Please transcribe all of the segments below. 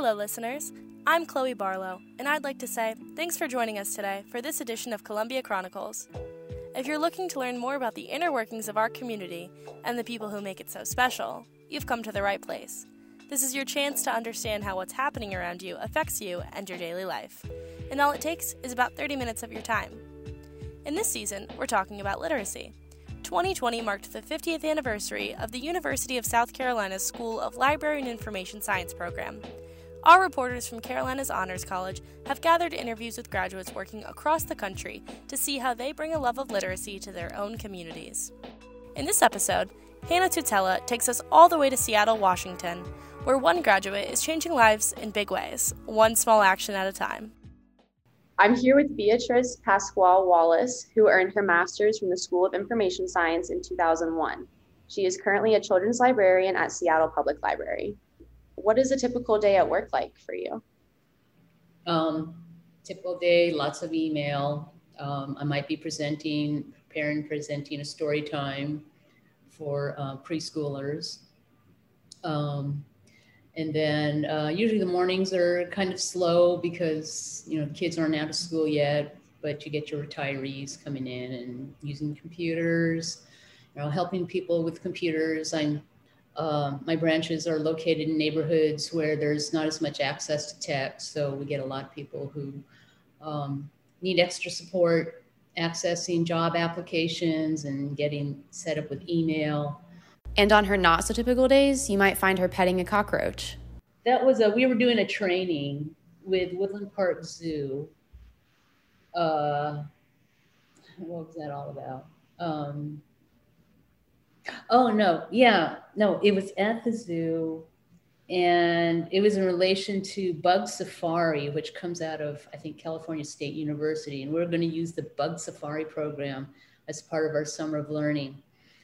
Hello, listeners. I'm Chloe Barlow, and I'd like to say thanks for joining us today for this edition of Columbia Chronicles. If you're looking to learn more about the inner workings of our community and the people who make it so special, you've come to the right place. This is your chance to understand how what's happening around you affects you and your daily life. And all it takes is about 30 minutes of your time. In this season, we're talking about literacy. 2020 marked the 50th anniversary of the University of South Carolina's School of Library and Information Science program. Our reporters from Carolina's Honors College have gathered interviews with graduates working across the country to see how they bring a love of literacy to their own communities. In this episode, Hannah Tutela takes us all the way to Seattle, Washington, where one graduate is changing lives in big ways, one small action at a time. I'm here with Beatrice Pasquale Wallace, who earned her master's from the School of Information Science in 2001. She is currently a children's librarian at Seattle Public Library. What is a typical day at work like for you? Um, typical day, lots of email. Um, I might be presenting, preparing, presenting a story time for uh, preschoolers. Um, and then uh, usually the mornings are kind of slow because you know kids aren't out of school yet, but you get your retirees coming in and using computers, you know, helping people with computers. I'm uh, my branches are located in neighborhoods where there's not as much access to tech, so we get a lot of people who um, need extra support accessing job applications and getting set up with email and on her not so typical days, you might find her petting a cockroach. That was a, we were doing a training with Woodland Park Zoo. Uh, what was that all about? Um, oh, no. Yeah. No, it was at the zoo and it was in relation to bug safari which comes out of i think california state university and we're going to use the bug safari program as part of our summer of learning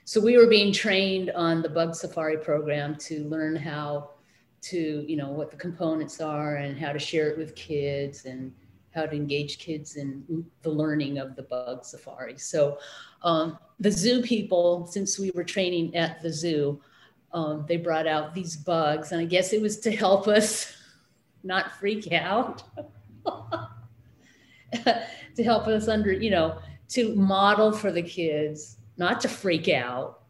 so we were being trained on the bug safari program to learn how to you know what the components are and how to share it with kids and how to engage kids in the learning of the bug safari so um, the zoo people since we were training at the zoo um, they brought out these bugs and i guess it was to help us not freak out to help us under you know to model for the kids not to freak out,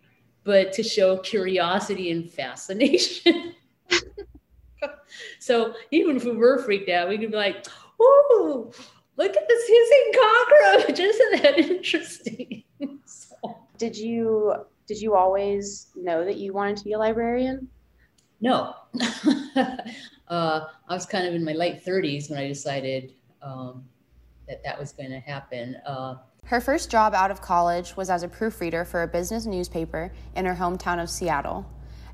but to show curiosity and fascination. so even if we were freaked out, we could be like, "Ooh, look at this hissing cockroach! Isn't that interesting?" so. Did you did you always know that you wanted to be a librarian? No, uh, I was kind of in my late 30s when I decided um, that that was going to happen. Uh, her first job out of college was as a proofreader for a business newspaper in her hometown of Seattle.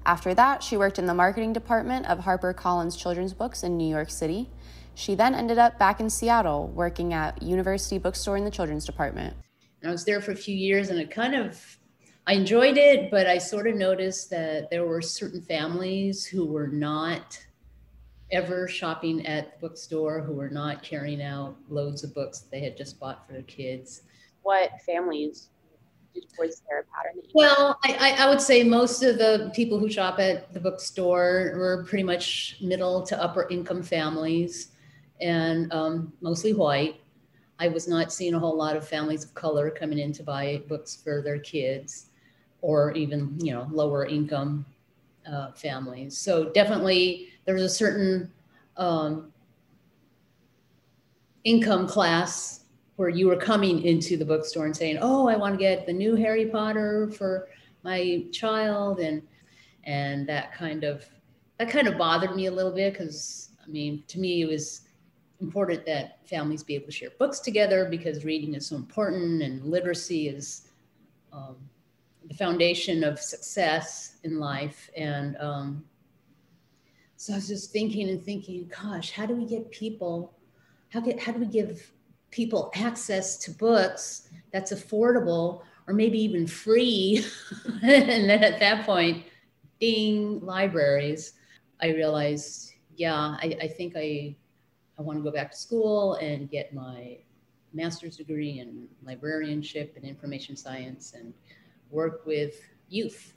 After that, she worked in the marketing department of HarperCollins Children's Books in New York City. She then ended up back in Seattle working at University Bookstore in the children's department. And I was there for a few years and it kind of I enjoyed it, but I sort of noticed that there were certain families who were not ever shopping at the bookstore, who were not carrying out loads of books they had just bought for their kids what families was there a pattern? well, I, I would say most of the people who shop at the bookstore were pretty much middle to upper income families and um, mostly white. I was not seeing a whole lot of families of color coming in to buy books for their kids or even, you know, lower income uh, families. So definitely there was a certain um, income class where you were coming into the bookstore and saying, "Oh, I want to get the new Harry Potter for my child," and and that kind of that kind of bothered me a little bit because I mean, to me, it was important that families be able to share books together because reading is so important and literacy is um, the foundation of success in life. And um, so I was just thinking and thinking, gosh, how do we get people? How, get, how do we give people access to books that's affordable or maybe even free. and then at that point, ding, libraries. I realized, yeah, I, I think I, I want to go back to school and get my master's degree in librarianship and information science and work with youth.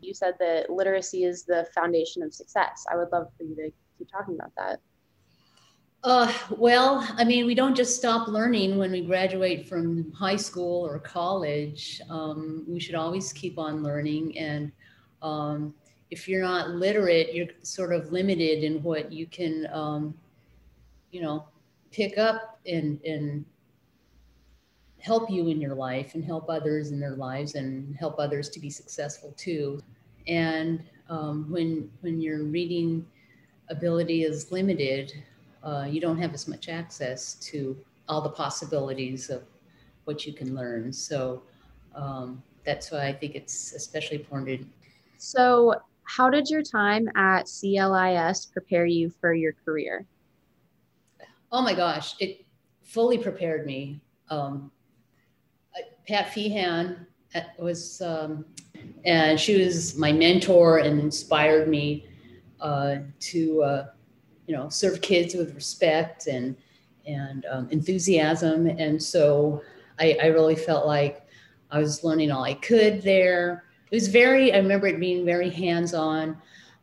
You said that literacy is the foundation of success. I would love for you to keep talking about that? Uh, well, I mean, we don't just stop learning when we graduate from high school or college. Um, we should always keep on learning. And um, if you're not literate, you're sort of limited in what you can, um, you know, pick up and, and help you in your life and help others in their lives and help others to be successful too. And um, when when your reading ability is limited, uh, you don't have as much access to all the possibilities of what you can learn. So um, that's why I think it's especially important. So, how did your time at SLIS prepare you for your career? Oh my gosh, it fully prepared me. Um, Pat Feehan uh, was, um, and she was my mentor and inspired me uh, to uh, you know serve kids with respect and and um, enthusiasm and so I, I really felt like i was learning all i could there it was very i remember it being very hands-on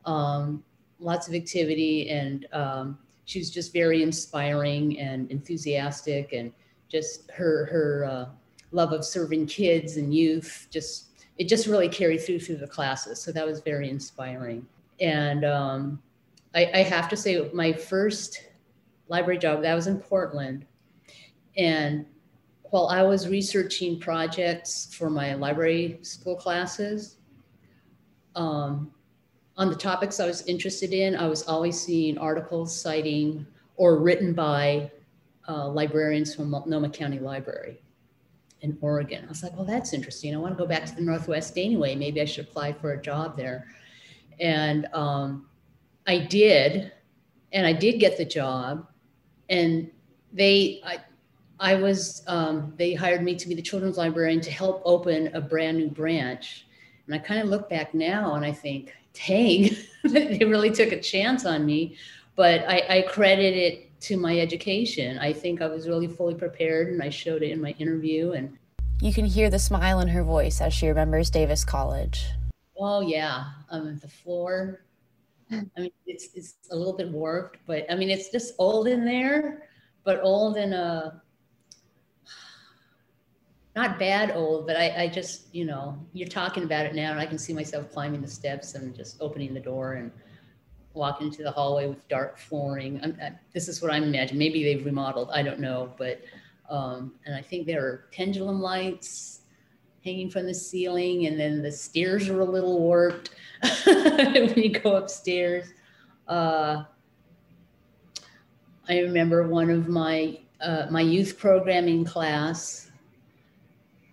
um, lots of activity and um, she was just very inspiring and enthusiastic and just her her uh, love of serving kids and youth just it just really carried through through the classes so that was very inspiring and um, I, I have to say, my first library job, that was in Portland. And while I was researching projects for my library school classes, um, on the topics I was interested in, I was always seeing articles citing or written by uh, librarians from Multnomah County Library in Oregon. I was like, well, that's interesting. I want to go back to the Northwest anyway. Maybe I should apply for a job there. And um, I did, and I did get the job, and they, I, I was, um, they hired me to be the children's librarian to help open a brand new branch. And I kind of look back now and I think, dang, they really took a chance on me. But I, I credit it to my education. I think I was really fully prepared and I showed it in my interview. And you can hear the smile in her voice as she remembers Davis College. Oh, yeah. Um, the floor I mean, it's it's a little bit warped, but I mean, it's just old in there, but old in a not bad old, but I, I just, you know, you're talking about it now, and I can see myself climbing the steps and just opening the door and walking into the hallway with dark flooring. I, this is what I'm imagining. Maybe they've remodeled. I don't know, but um, and I think there are pendulum lights hanging from the ceiling, and then the stairs are a little warped when you go upstairs. Uh, I remember one of my uh, my youth programming class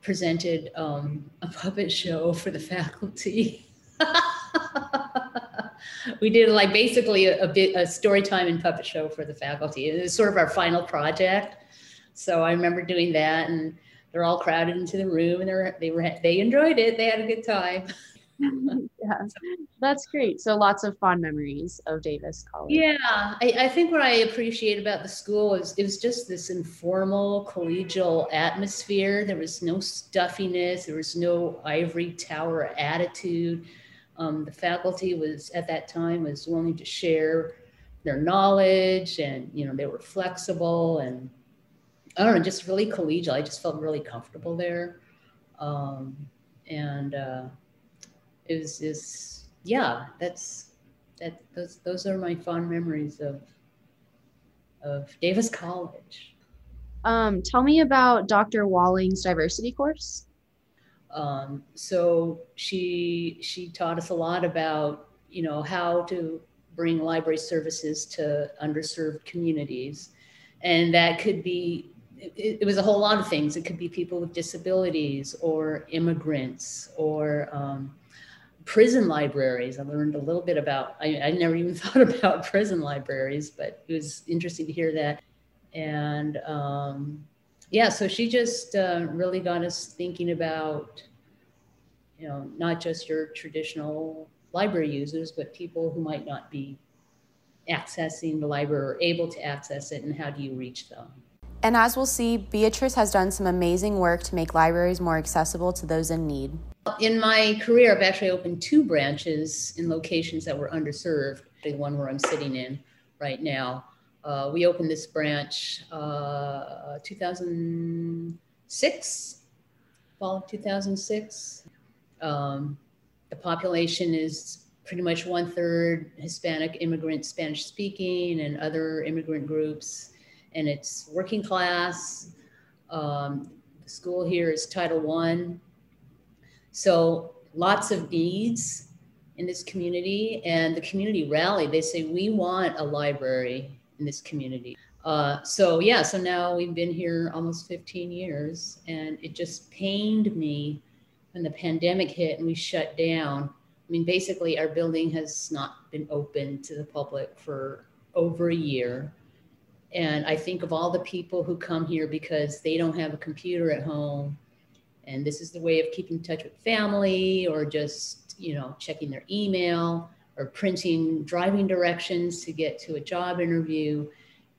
presented um, a puppet show for the faculty. we did like basically a, a a story time and puppet show for the faculty. It was sort of our final project. So I remember doing that and they're all crowded into the room and they were they enjoyed it. They had a good time. yeah, that's great. So lots of fond memories of Davis College. Yeah, I, I, think what I appreciate about the school is it was just this informal, collegial atmosphere. There was no stuffiness. There was no ivory tower attitude. Um, the faculty was at that time was willing to share their knowledge, and you know they were flexible and I don't know, just really collegial. I just felt really comfortable there. Um, and uh, it was just, yeah, that's, that, those, those are my fond memories of, of Davis College. Um, tell me about Dr. Walling's diversity course. Um, so she she taught us a lot about you know how to bring library services to underserved communities, and that could be it, it, was a whole lot of things. It could be people with disabilities or immigrants or um, prison libraries. I learned a little bit about, I, I never even thought about prison libraries, but it was interesting to hear that. And um, yeah, so she just uh, really got us thinking about, you know, not just your traditional library users, but people who might not be accessing the library or able to access it and how do you reach them. And as we'll see, Beatrice has done some amazing work to make libraries more accessible to those in need. In my career, I've actually opened two branches in locations that were underserved. The one where I'm sitting in right now. Uh, we opened this branch uh, 2006, fall of 2006. Um, the population is pretty much one third Hispanic immigrant Spanish speaking and other immigrant groups. And it's working class. Um, the school here is Title One. So lots of needs in this community and the community rally. They say, we want a library in this community. Uh, so yeah, so now we've been here almost 15 years and it just pained me when the pandemic hit and we shut down I mean, basically, our building has not been open to the public for over a year. And I think of all the people who come here because they don't have a computer at home. And this is the way of keeping in touch with family or just, you know, checking their email or printing driving directions to get to a job interview.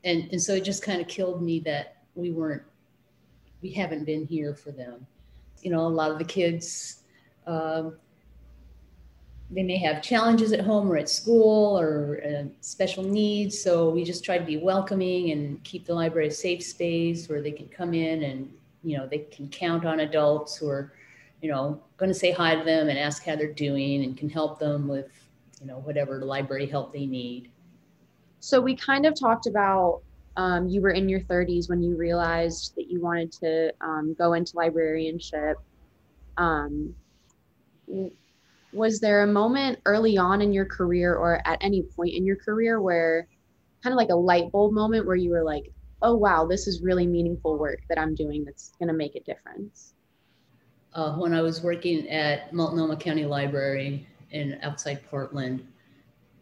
And, and so it just kind of killed me that we weren't, we haven't been here for them. You know, a lot of the kids, um, they may have challenges at home or at school or uh, special needs. So we just try to be welcoming and keep the library a safe space where they can come in and, you know, they can count on adults who are, you know, going to say hi to them and ask how they're doing and can help them with, you know, whatever library help they need. So we kind of talked about um, you were in your 30s when you realized that you wanted to um, go into librarianship. Um, was there a moment early on in your career or at any point in your career where kind of like a light bulb moment where you were like oh wow this is really meaningful work that i'm doing that's going to make a difference uh, when i was working at multnomah county library in outside portland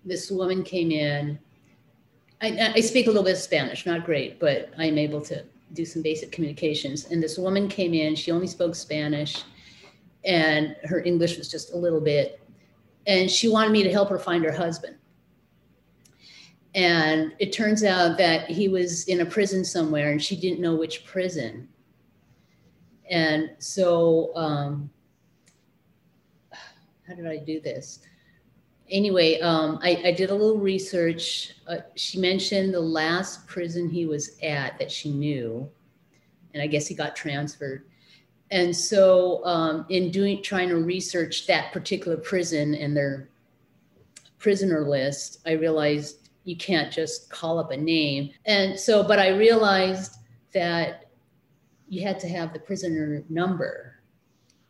this woman came in. I, I speak a little bit of spanish not great but i'm able to do some basic communications. And this woman came in she only spoke spanish and her English was just a little bit. And she wanted me to help her find her husband. And it turns out that he was in a prison somewhere and she didn't know which prison. And so, um, how did I do this? Anyway, um, I, I, did a little research. Uh, she mentioned the last prison he was at that she knew. And I guess he got transferred and so um, in doing trying to research that particular prison and their prisoner list i realized you can't just call up a name. And so but i realized that you had to have the prisoner number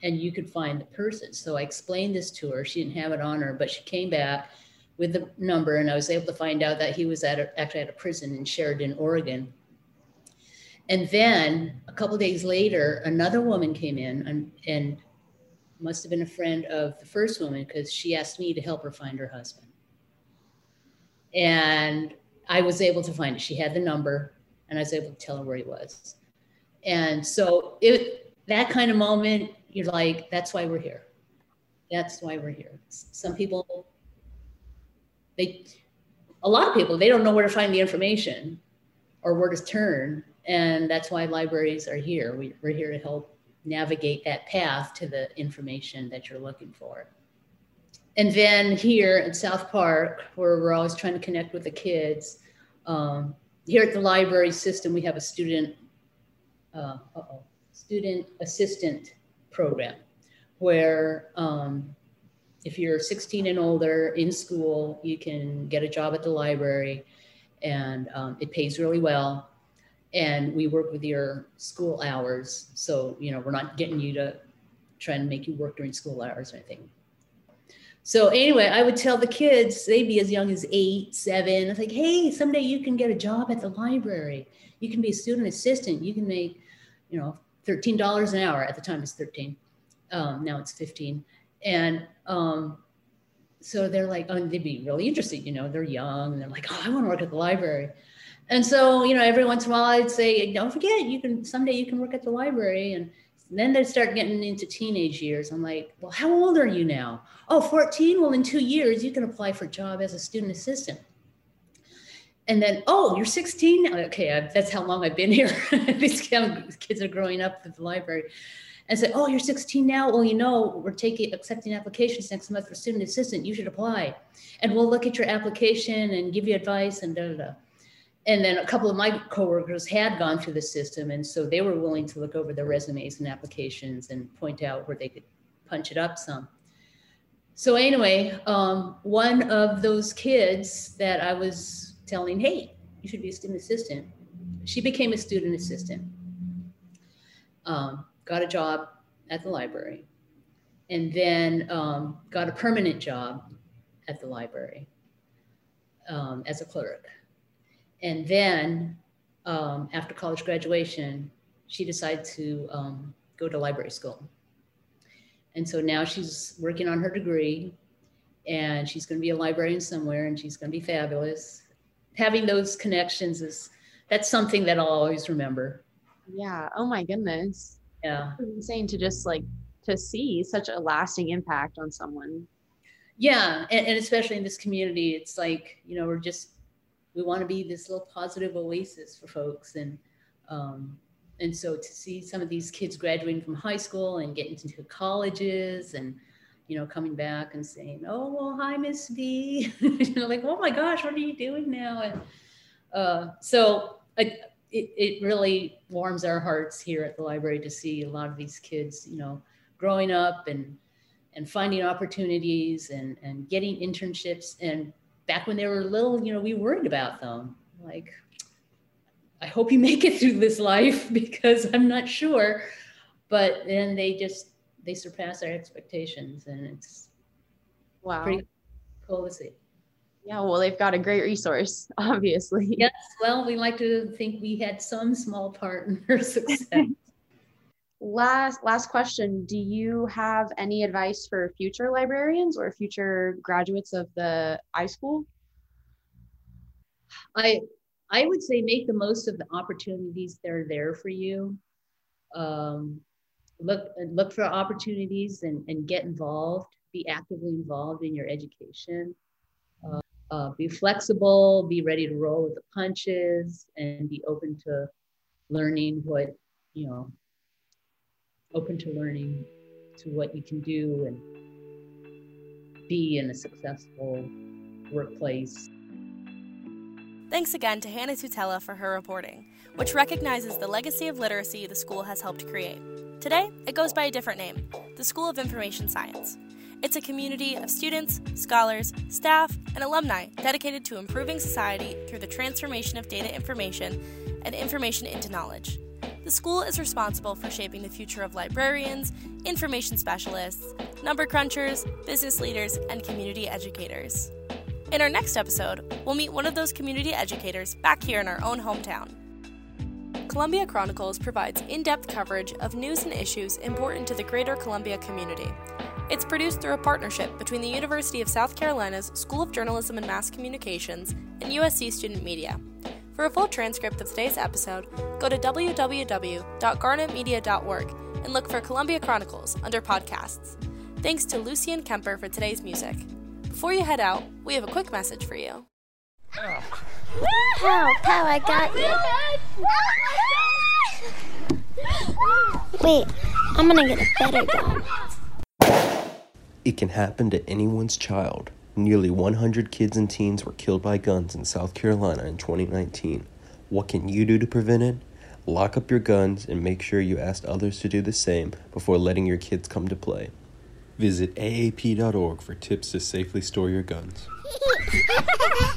and you could find the person. So i explained this to her. She didn't have it on her but she came back with the number and i was able to find out that he was at a, actually at a prison in sheridan oregon and then a couple days later, another woman came in and, and must have been a friend of the first woman because she asked me to help her find her husband. And I was able to find it. She had the number and I was able to tell her where he was. And so it that kind of moment, you're like, that's why we're here. That's why we're here. Some people, they a lot of people, they don't know where to find the information or where to turn and that's why libraries are here. We, we're here to help navigate that path to the information that you're looking for. And then here at South Park, where we're always trying to connect with the kids, um, here at the library system, we have a student, uh, student assistant program where um, if you're 16 and older in school, you can get a job at the library and um, it pays really well and we work with your school hours. So, you know, we're not getting you to try and make you work during school hours or anything. So anyway, I would tell the kids, they'd be as young as eight, seven. It's like, hey, someday you can get a job at the library. You can be a student assistant. You can make, you know, $13 an hour. At the time it's 13. Um, now it's 15. And um, so they're like, oh, they'd be really interested. You know, they're young and they're like, oh, I want to work at the library. And so, you know, every once in a while I'd say, don't forget, you can someday you can work at the library. And then they start getting into teenage years. I'm like, well, how old are you now? Oh, 14. Well, in two years, you can apply for a job as a student assistant. And then, oh, you're 16. Okay, that's how long I've been here. These kids are growing up at the library. and say, "Oh, you're 16 now. Well, you know, we're taking accepting applications next month for student assistant. You should apply, and we'll look at your application and give you advice and da da da." And then a couple of my coworkers had gone through the system, and so they were willing to look over their resumes and applications and point out where they could punch it up some. So anyway, um, one of those kids that I was telling, "Hey, you should be a student assistant," she became a student assistant. Um, got a job at the library, and then um, got a permanent job at the library um, as a clerk. And then um, after college graduation, she decided to um, go to library school. And so now she's working on her degree and she's going to be a librarian somewhere and she's going to be fabulous. Having those connections is that's something that I'll always remember. Yeah. Oh my goodness. Yeah. It's insane to just like to see such a lasting impact on someone. Yeah. And, and especially in this community, it's like, you know, we're just, we want to be this little positive oasis for folks. And, um, and so to see some of these kids graduating from high school and getting into colleges and, you know, coming back and saying, "Oh, well, hi, Miss V," you know, like, "Oh my gosh, what are you doing now?" And uh, so I, it, it really warms our hearts here at the library to see a lot of these kids, you know, growing up and and finding opportunities and and getting internships. And back when they were little, you know, we worried about them. Like, I hope you make it through this life because I'm not sure. But then they just they surpass our expectations, and it's Wow. pretty cool to see. Yeah. Well, they've got a great resource, obviously. Yes, well, we like to think we had some small part in her success. Last last question. Do you have any advice for future librarians or future graduates of the iSchool? I I would say make the most of the opportunities that are there for you. Um, look look for opportunities and, and get involved. Be actively involved in your education. Uh, uh, be flexible. Be ready to roll with the punches, and be open to learning what you know. Open to learning to what you can do and be in a successful workplace. Thanks again to Hannah Tutela for her reporting, which recognizes the legacy of literacy the school has helped create. Today, it goes by a different name the School of Information Science. It's a community of students, scholars, staff, and alumni dedicated to improving society through the transformation of data information and information into knowledge. The school is responsible for shaping the future of librarians, information specialists, number crunchers, business leaders, and community educators. In our next episode, we'll meet one of those community educators back here in our own hometown. Columbia Chronicles provides in depth coverage of news and issues important to the greater Columbia community. It's produced through a partnership between the University of South Carolina's School of Journalism and Mass Communications and USC Student Media. For a full transcript of today's episode, go to www.garnetmedia.org and look for Columbia Chronicles under podcasts. Thanks to Lucian Kemper for today's music. Before you head out, we have a quick message for you. Pow, pow, I got you. Wait, I'm gonna get a better gun. It can happen to anyone's child. Nearly 100 kids and teens were killed by guns in South Carolina in 2019. What can you do to prevent it? Lock up your guns and make sure you ask others to do the same before letting your kids come to play. Visit aap.org for tips to safely store your guns.